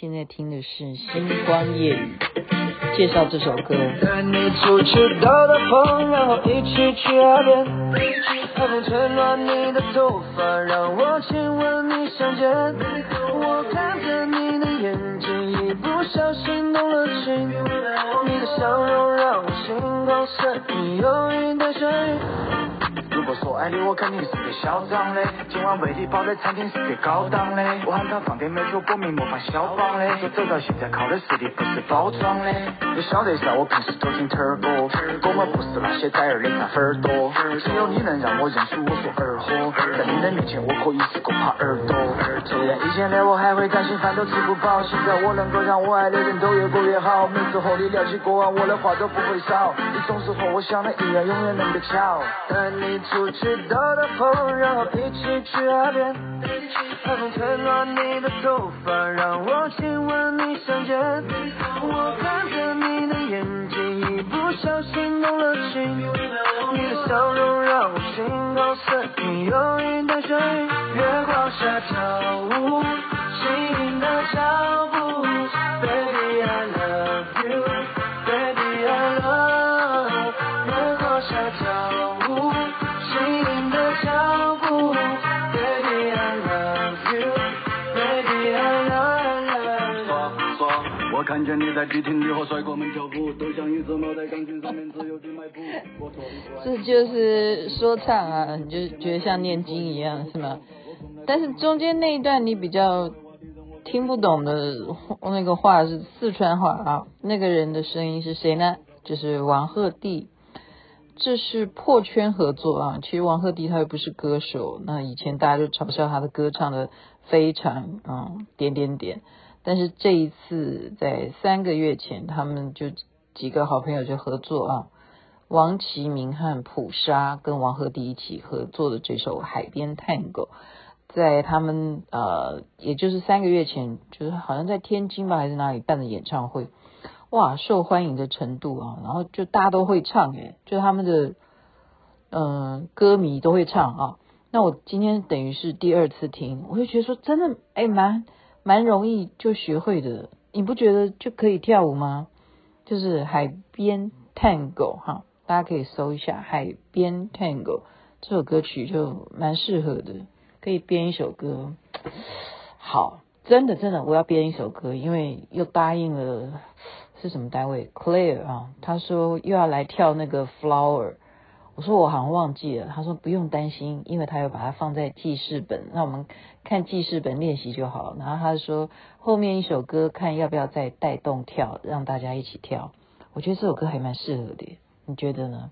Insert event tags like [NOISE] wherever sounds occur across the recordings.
现在听的是《星光夜语》，介绍这首歌。带你出去兜兜风，然后一起去海边。海风吹乱你的头发，让我亲吻你香肩。我看着你的眼睛，一不小心动了情。你的笑容让我心旷神怡，有云带水。如果说爱你，我肯定是最嚣张的。今晚为你包的餐厅是最高档的。我喊他放点美酒，搏命模仿肖邦的。说走到现在靠的实力，不是包装的。你晓得噻，我平时都听 Turbo，我们不是那些崽儿的看粉儿多。只有你能让我认输我说二货，在你的面前我可以是个耙耳朵。虽然以前的我还会担心饭都吃不饱，现在我能够让我爱的人都越过越好。每次和你聊起过往，我的话都不会少。你总是和我想的一样，永远那么巧。带你。出去兜兜风，然后一起去海边。海风吹乱你的头发，让我亲吻你香肩。我看着你的眼睛，一不小心动了情。你的笑容让我心旷神怡，有云带水，月光下跳舞，轻盈的脚看见你在迪厅里和帅哥们跳舞，都像一只猫在钢琴上面自由地迈步。这就是说唱啊，你就觉得像念经一样是吗？但是中间那一段你比较听不懂的那个话是四川话啊，那个人的声音是谁呢？就是王鹤棣。这是破圈合作啊！其实王鹤棣他又不是歌手，那以前大家就嘲笑他的歌唱的非常嗯点点点。但是这一次在三个月前，他们就几个好朋友就合作啊，王齐明和普沙跟王鹤棣一起合作的这首《海边探戈》，在他们呃也就是三个月前，就是好像在天津吧还是哪里办的演唱会。哇，受欢迎的程度啊，然后就大家都会唱诶，就他们的嗯、呃、歌迷都会唱啊。那我今天等于是第二次听，我就觉得说真的诶，蛮蛮容易就学会的。你不觉得就可以跳舞吗？就是海边 Tango 哈，大家可以搜一下海边 Tango 这首歌曲就蛮适合的，可以编一首歌。好，真的真的我要编一首歌，因为又答应了。是什么单位？Claire 啊，他说又要来跳那个 Flower，我说我好像忘记了，他说不用担心，因为他要把它放在记事本，那我们看记事本练习就好。然后他说后面一首歌看要不要再带动跳，让大家一起跳。我觉得这首歌还蛮适合的，你觉得呢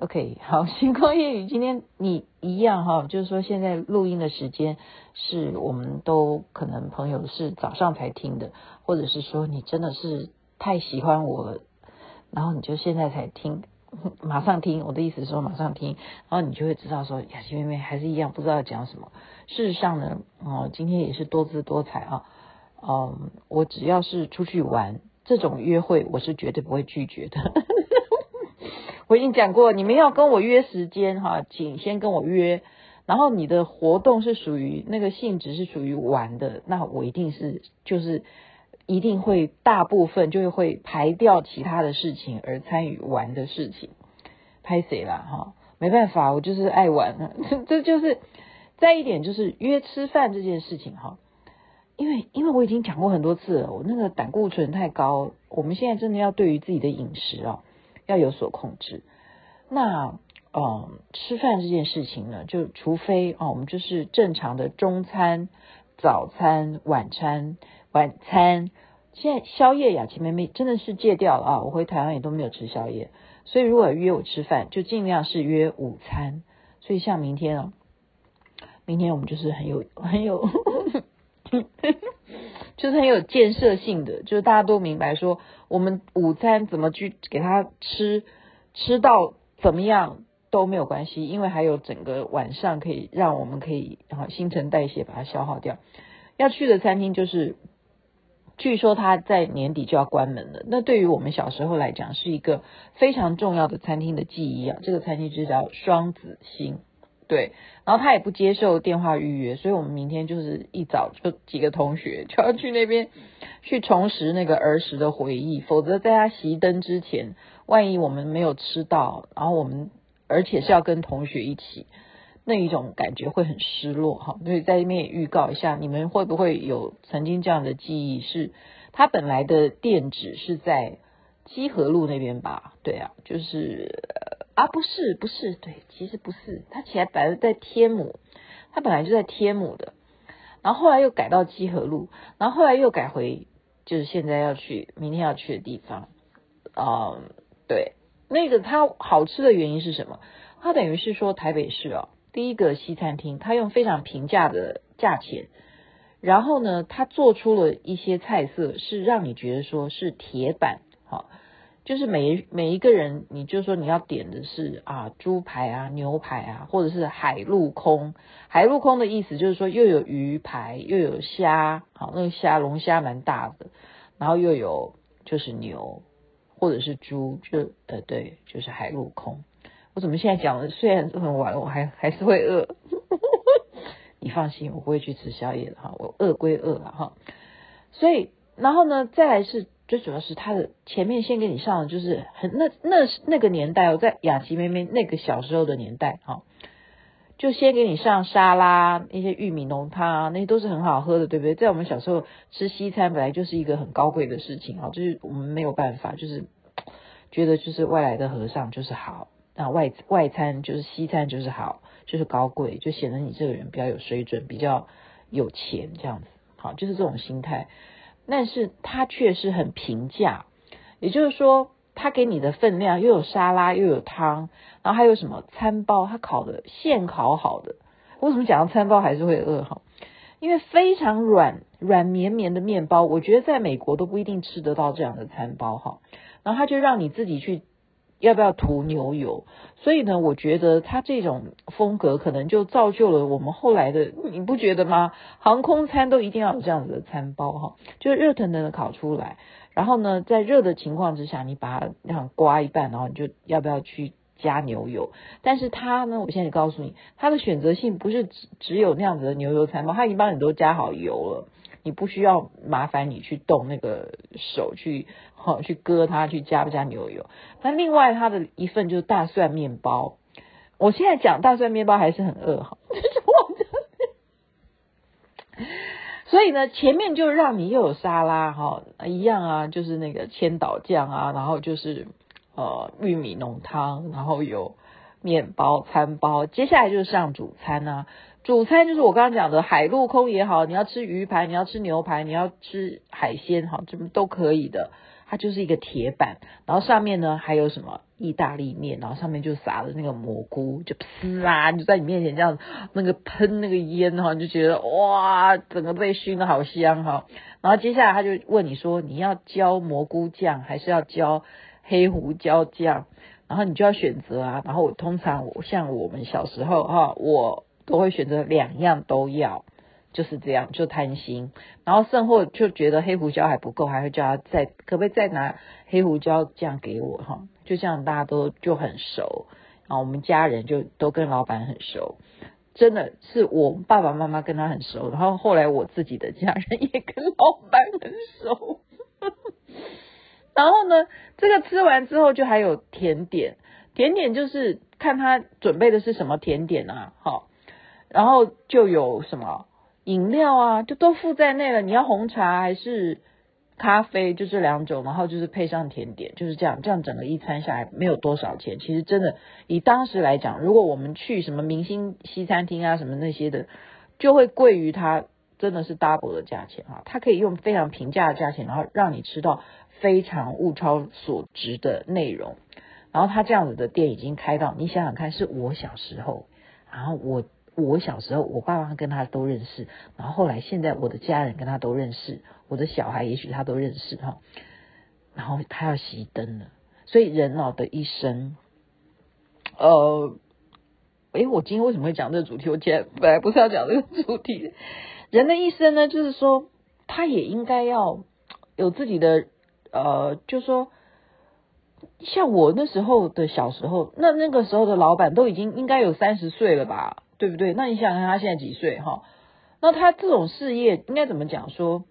？OK，[LAUGHS] 好，星光夜语，今天你一样哈，就是说现在录音的时间是我们都可能朋友是早上才听的，或者是说你真的是。太喜欢我了，然后你就现在才听，[LAUGHS] 马上听。我的意思说马上听，然后你就会知道说雅琪妹妹还是一样不知道讲什么。事实上呢，哦，今天也是多姿多彩啊。嗯，我只要是出去玩，这种约会我是绝对不会拒绝的。[LAUGHS] 我已经讲过，你们要跟我约时间哈，请先跟我约。然后你的活动是属于那个性质是属于玩的，那我一定是就是。一定会大部分就会排掉其他的事情而参与玩的事情，拍谁啦哈？没办法，我就是爱玩，[LAUGHS] 这就是再一点就是约吃饭这件事情哈，因为因为我已经讲过很多次了，我那个胆固醇太高，我们现在真的要对于自己的饮食啊要有所控制。那嗯，吃饭这件事情呢，就除非啊，我们就是正常的中餐、早餐、晚餐。晚餐，现在宵夜雅琪妹妹真的是戒掉了啊！我回台湾也都没有吃宵夜，所以如果约我吃饭，就尽量是约午餐。所以像明天啊，明天我们就是很有 [LAUGHS] 很有，[LAUGHS] 就是很有建设性的，就是大家都明白说，我们午餐怎么去给他吃，吃到怎么样都没有关系，因为还有整个晚上可以让我们可以然后新陈代谢把它消耗掉。要去的餐厅就是。据说他在年底就要关门了。那对于我们小时候来讲，是一个非常重要的餐厅的记忆啊。这个餐厅就叫双子星，对，然后他也不接受电话预约，所以我们明天就是一早就几个同学就要去那边去重拾那个儿时的回忆，否则在他熄灯之前，万一我们没有吃到，然后我们而且是要跟同学一起，那一种感觉会很失落哈。所以在这边也预告一下，你们会不会有曾经这样的记忆？是他本来的店址是在基河路那边吧？对啊，就是。啊，不是，不是，对，其实不是，他起来本来在天母，他本来就在天母的，然后后来又改到基河路，然后后来又改回就是现在要去，明天要去的地方，嗯，对，那个它好吃的原因是什么？它等于是说台北市哦，第一个西餐厅，他用非常平价的价钱，然后呢，他做出了一些菜色是让你觉得说是铁板，好。就是每每一个人，你就说你要点的是啊猪排啊牛排啊，或者是海陆空。海陆空的意思就是说又有鱼排又有虾，好，那个虾龙虾蛮大的，然后又有就是牛或者是猪，就呃对，就是海陆空。我怎么现在讲的虽然很晚，我还还是会饿。[LAUGHS] 你放心，我不会去吃宵夜的哈，我饿归饿了哈。所以然后呢，再来是。最主要是他的前面先给你上的就是很那那那个年代，我在雅琪妹妹那个小时候的年代哈，就先给你上沙拉，那些玉米浓汤啊，那些都是很好喝的，对不对？在我们小时候吃西餐本来就是一个很高贵的事情啊，就是我们没有办法，就是觉得就是外来的和尚就是好，那外外餐就是西餐就是好，就是高贵，就显得你这个人比较有水准，比较有钱这样子，好，就是这种心态。但是它却是很平价，也就是说，它给你的分量又有沙拉又有汤，然后还有什么餐包，它烤的现烤好的。为什么讲到餐包还是会饿哈？因为非常软软绵绵的面包，我觉得在美国都不一定吃得到这样的餐包哈。然后他就让你自己去。要不要涂牛油？所以呢，我觉得他这种风格可能就造就了我们后来的，你不觉得吗？航空餐都一定要有这样子的餐包哈，就热腾腾的烤出来，然后呢，在热的情况之下，你把它这样刮一半，然后你就要不要去加牛油？但是它呢，我现在告诉你，它的选择性不是只只有那样子的牛油餐包，它已经帮你都加好油了。你不需要麻烦你去动那个手去，好去割它，去加不加牛油？那另外它的一份就是大蒜面包。我现在讲大蒜面包还是很饿哈，所以呢，前面就让你又有沙拉哈，一样啊，就是那个千岛酱啊，然后就是呃玉米浓汤，然后有面包餐包，接下来就是上主餐啊。主餐就是我刚刚讲的海陆空也好，你要吃鱼排，你要吃牛排，你要吃海鲜，哈，这么都可以的。它就是一个铁板，然后上面呢还有什么意大利面，然后上面就撒了那个蘑菇，就呲啊，就在你面前这样那个喷那个烟哈，你就觉得哇，整个被熏得好香哈。然后接下来他就问你说，你要浇蘑菇酱还是要浇黑胡椒酱？然后你就要选择啊。然后我通常我像我们小时候哈，我。都会选择两样都要，就是这样，就贪心。然后甚或就觉得黑胡椒还不够，还会叫他再可不可以再拿黑胡椒酱给我哈？就这样大家都就很熟，然后我们家人就都跟老板很熟，真的是我爸爸妈妈跟他很熟，然后后来我自己的家人也跟老板很熟。然后呢，这个吃完之后就还有甜点，甜点就是看他准备的是什么甜点啊，好。然后就有什么饮料啊，就都附在内了。你要红茶还是咖啡，就这两种。然后就是配上甜点，就是这样。这样整个一餐下来没有多少钱。其实真的以当时来讲，如果我们去什么明星西餐厅啊什么那些的，就会贵于它真的是 double 的价钱啊。它可以用非常平价的价钱，然后让你吃到非常物超所值的内容。然后它这样子的店已经开到，你想想看，是我小时候，然后我。我小时候，我爸妈跟他都认识，然后后来现在我的家人跟他都认识，我的小孩也许他都认识哈。然后他要熄灯了，所以人哦的一生，呃，诶，我今天为什么会讲这个主题？我今天本来不是要讲这个主题。人的一生呢，就是说他也应该要有自己的，呃，就说。像我那时候的小时候，那那个时候的老板都已经应该有三十岁了吧？对不对？那你想想他现在几岁哈？那他这种事业应该怎么讲说？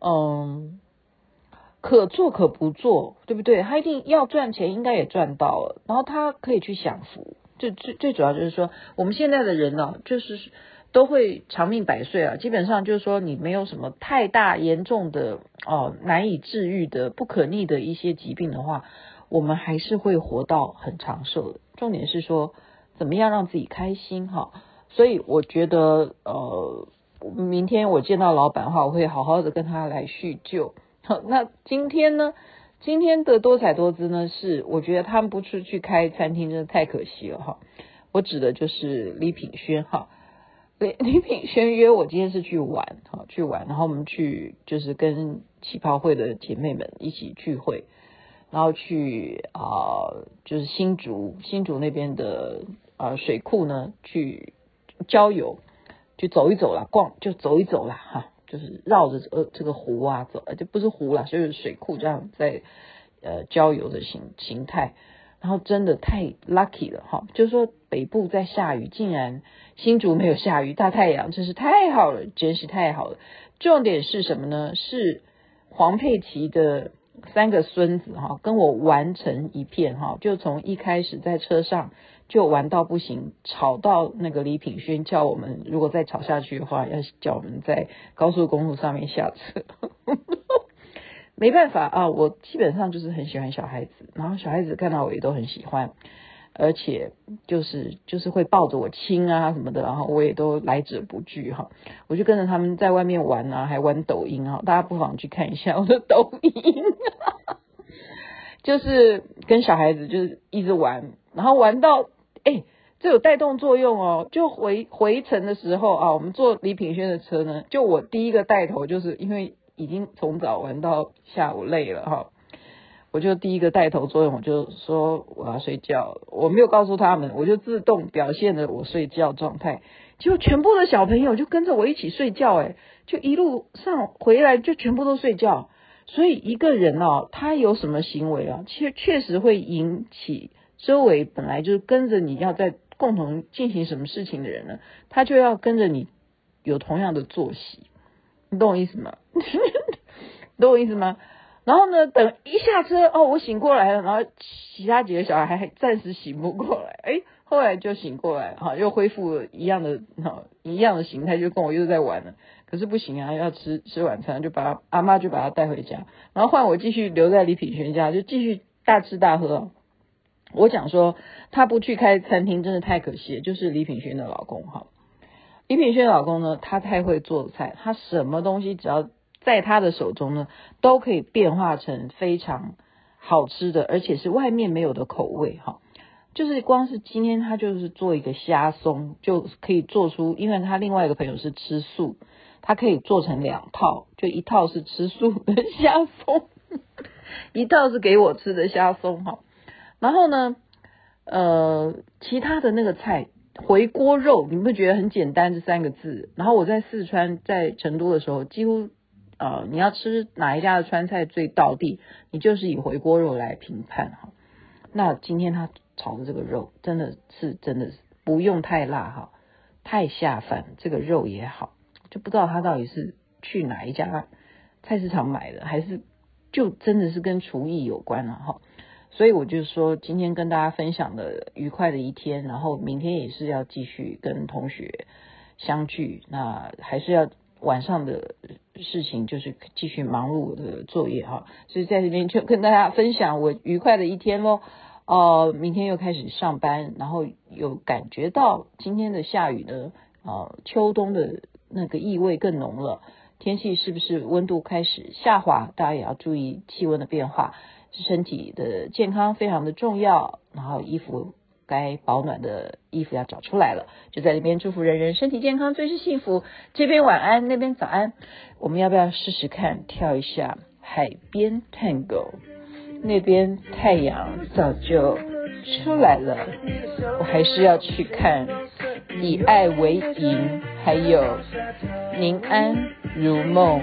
嗯，可做可不做，对不对？他一定要赚钱，应该也赚到了，然后他可以去享福。最最最主要就是说，我们现在的人呢，就是都会长命百岁啊。基本上就是说，你没有什么太大严重的哦难以治愈的不可逆的一些疾病的话，我们还是会活到很长寿的。重点是说，怎么样让自己开心哈。所以我觉得，呃，明天我见到老板的话，我会好好的跟他来叙旧。好，那今天呢？今天的多彩多姿呢，是我觉得他们不出去开餐厅，真的太可惜了哈。我指的就是李品轩哈，李李品轩约我今天是去玩哈，去玩，然后我们去就是跟旗袍会的姐妹们一起聚会，然后去啊、就是新竹新竹那边的啊、呃、水库呢去郊游，去走一走啦，逛就走一走啦哈。就是绕着呃这个湖啊走，就不是湖啦，就是水库这样在呃郊游的形形态，然后真的太 lucky 了哈，就说北部在下雨，竟然新竹没有下雨，大太阳，真是太好了，真是太好了。重点是什么呢？是黄佩琦的三个孙子哈，跟我玩成一片哈，就从一开始在车上。就玩到不行，吵到那个李品轩叫我们，如果再吵下去的话，要叫我们在高速公路上面下车。没办法啊，我基本上就是很喜欢小孩子，然后小孩子看到我也都很喜欢，而且就是就是会抱着我亲啊什么的，然后我也都来者不拒哈。我就跟着他们在外面玩啊，还玩抖音啊，大家不妨去看一下我的抖音，就是跟小孩子就是一直玩，然后玩到。哎，这有带动作用哦！就回回程的时候啊，我们坐李品轩的车呢，就我第一个带头，就是因为已经从早玩到下午累了哈，我就第一个带头作用，我就说我要睡觉，我没有告诉他们，我就自动表现了我睡觉状态，结果全部的小朋友就跟着我一起睡觉，哎，就一路上回来就全部都睡觉，所以一个人哦，他有什么行为啊，确确实会引起。周围本来就是跟着你要在共同进行什么事情的人呢，他就要跟着你有同样的作息，你懂我意思吗？[LAUGHS] 懂我意思吗？然后呢，等一下车哦，我醒过来了，然后其他几个小孩还暂时醒不过来，哎，后来就醒过来，哈，又恢复一样的哈一样的形态，就跟我又在玩了。可是不行啊，要吃吃晚餐，就把他阿妈就把他带回家，然后换我继续留在李品轩家，就继续大吃大喝。我讲说，他不去开餐厅真的太可惜了。就是李品轩的老公哈，李品轩老公呢，他太会做菜，他什么东西只要在他的手中呢，都可以变化成非常好吃的，而且是外面没有的口味哈。就是光是今天他就是做一个虾松，就可以做出，因为他另外一个朋友是吃素，他可以做成两套，就一套是吃素的虾松，[LAUGHS] 一套是给我吃的虾松哈。然后呢，呃，其他的那个菜回锅肉，你不觉得很简单这三个字？然后我在四川，在成都的时候，几乎呃，你要吃哪一家的川菜最道地，你就是以回锅肉来评判哈。那今天他炒的这个肉，真的是真的是不用太辣哈，太下饭，这个肉也好，就不知道他到底是去哪一家菜市场买的，还是就真的是跟厨艺有关了哈。所以我就说，今天跟大家分享的愉快的一天，然后明天也是要继续跟同学相聚，那还是要晚上的事情就是继续忙碌的作业哈。所以在这边就跟大家分享我愉快的一天喽。哦，明天又开始上班，然后有感觉到今天的下雨呢，啊，秋冬的那个意味更浓了。天气是不是温度开始下滑？大家也要注意气温的变化。身体的健康非常的重要，然后衣服该保暖的衣服要找出来了，就在那边祝福人人身体健康，最是幸福。这边晚安，那边早安，我们要不要试试看跳一下海边 Tango？那边太阳早就出来了，我还是要去看以爱为营，还有宁安如梦。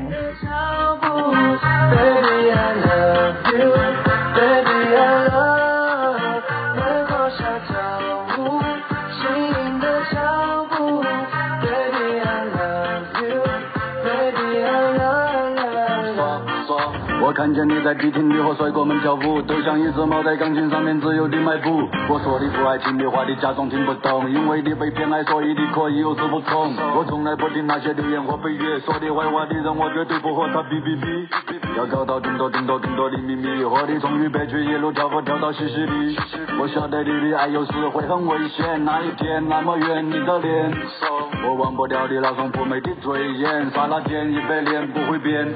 我看见你在迪厅里和帅哥们跳舞，都像一只猫在钢琴上面自由的迈步。我说的不爱听的话，你假装听不懂，因为你被偏爱，所以你可以有恃无恐。我从来不听那些流言和蜚语，说的坏话的人，我绝对不和他比比比。要找到更多更多更多的秘密，和你从渝北区一路跳舞跳到西西里。我晓得你的爱有时会很危险，那一天那么远，你的脸，我忘不掉你那双妩媚的醉眼，刹那间一百年不会变。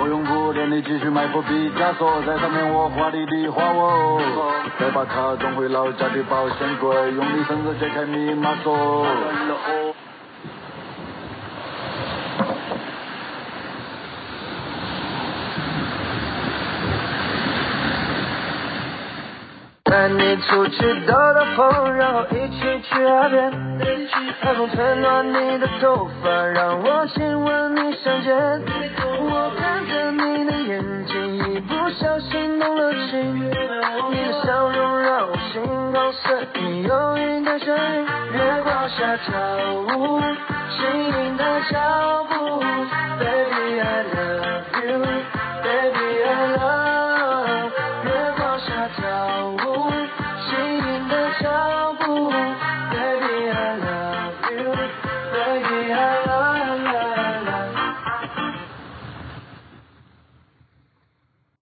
我用不五年的积蓄买副毕加索，在上面我画你的画哦，再把卡装回老家的保险柜，用你生日解开密码锁。带你出去兜兜风，然后一起去海边，海风吹乱你的头发，让我亲吻你香肩。我你的眼睛，一不小心动了情，你的笑容让我心高兴，你有一点声音，月光下跳舞，轻盈的脚步。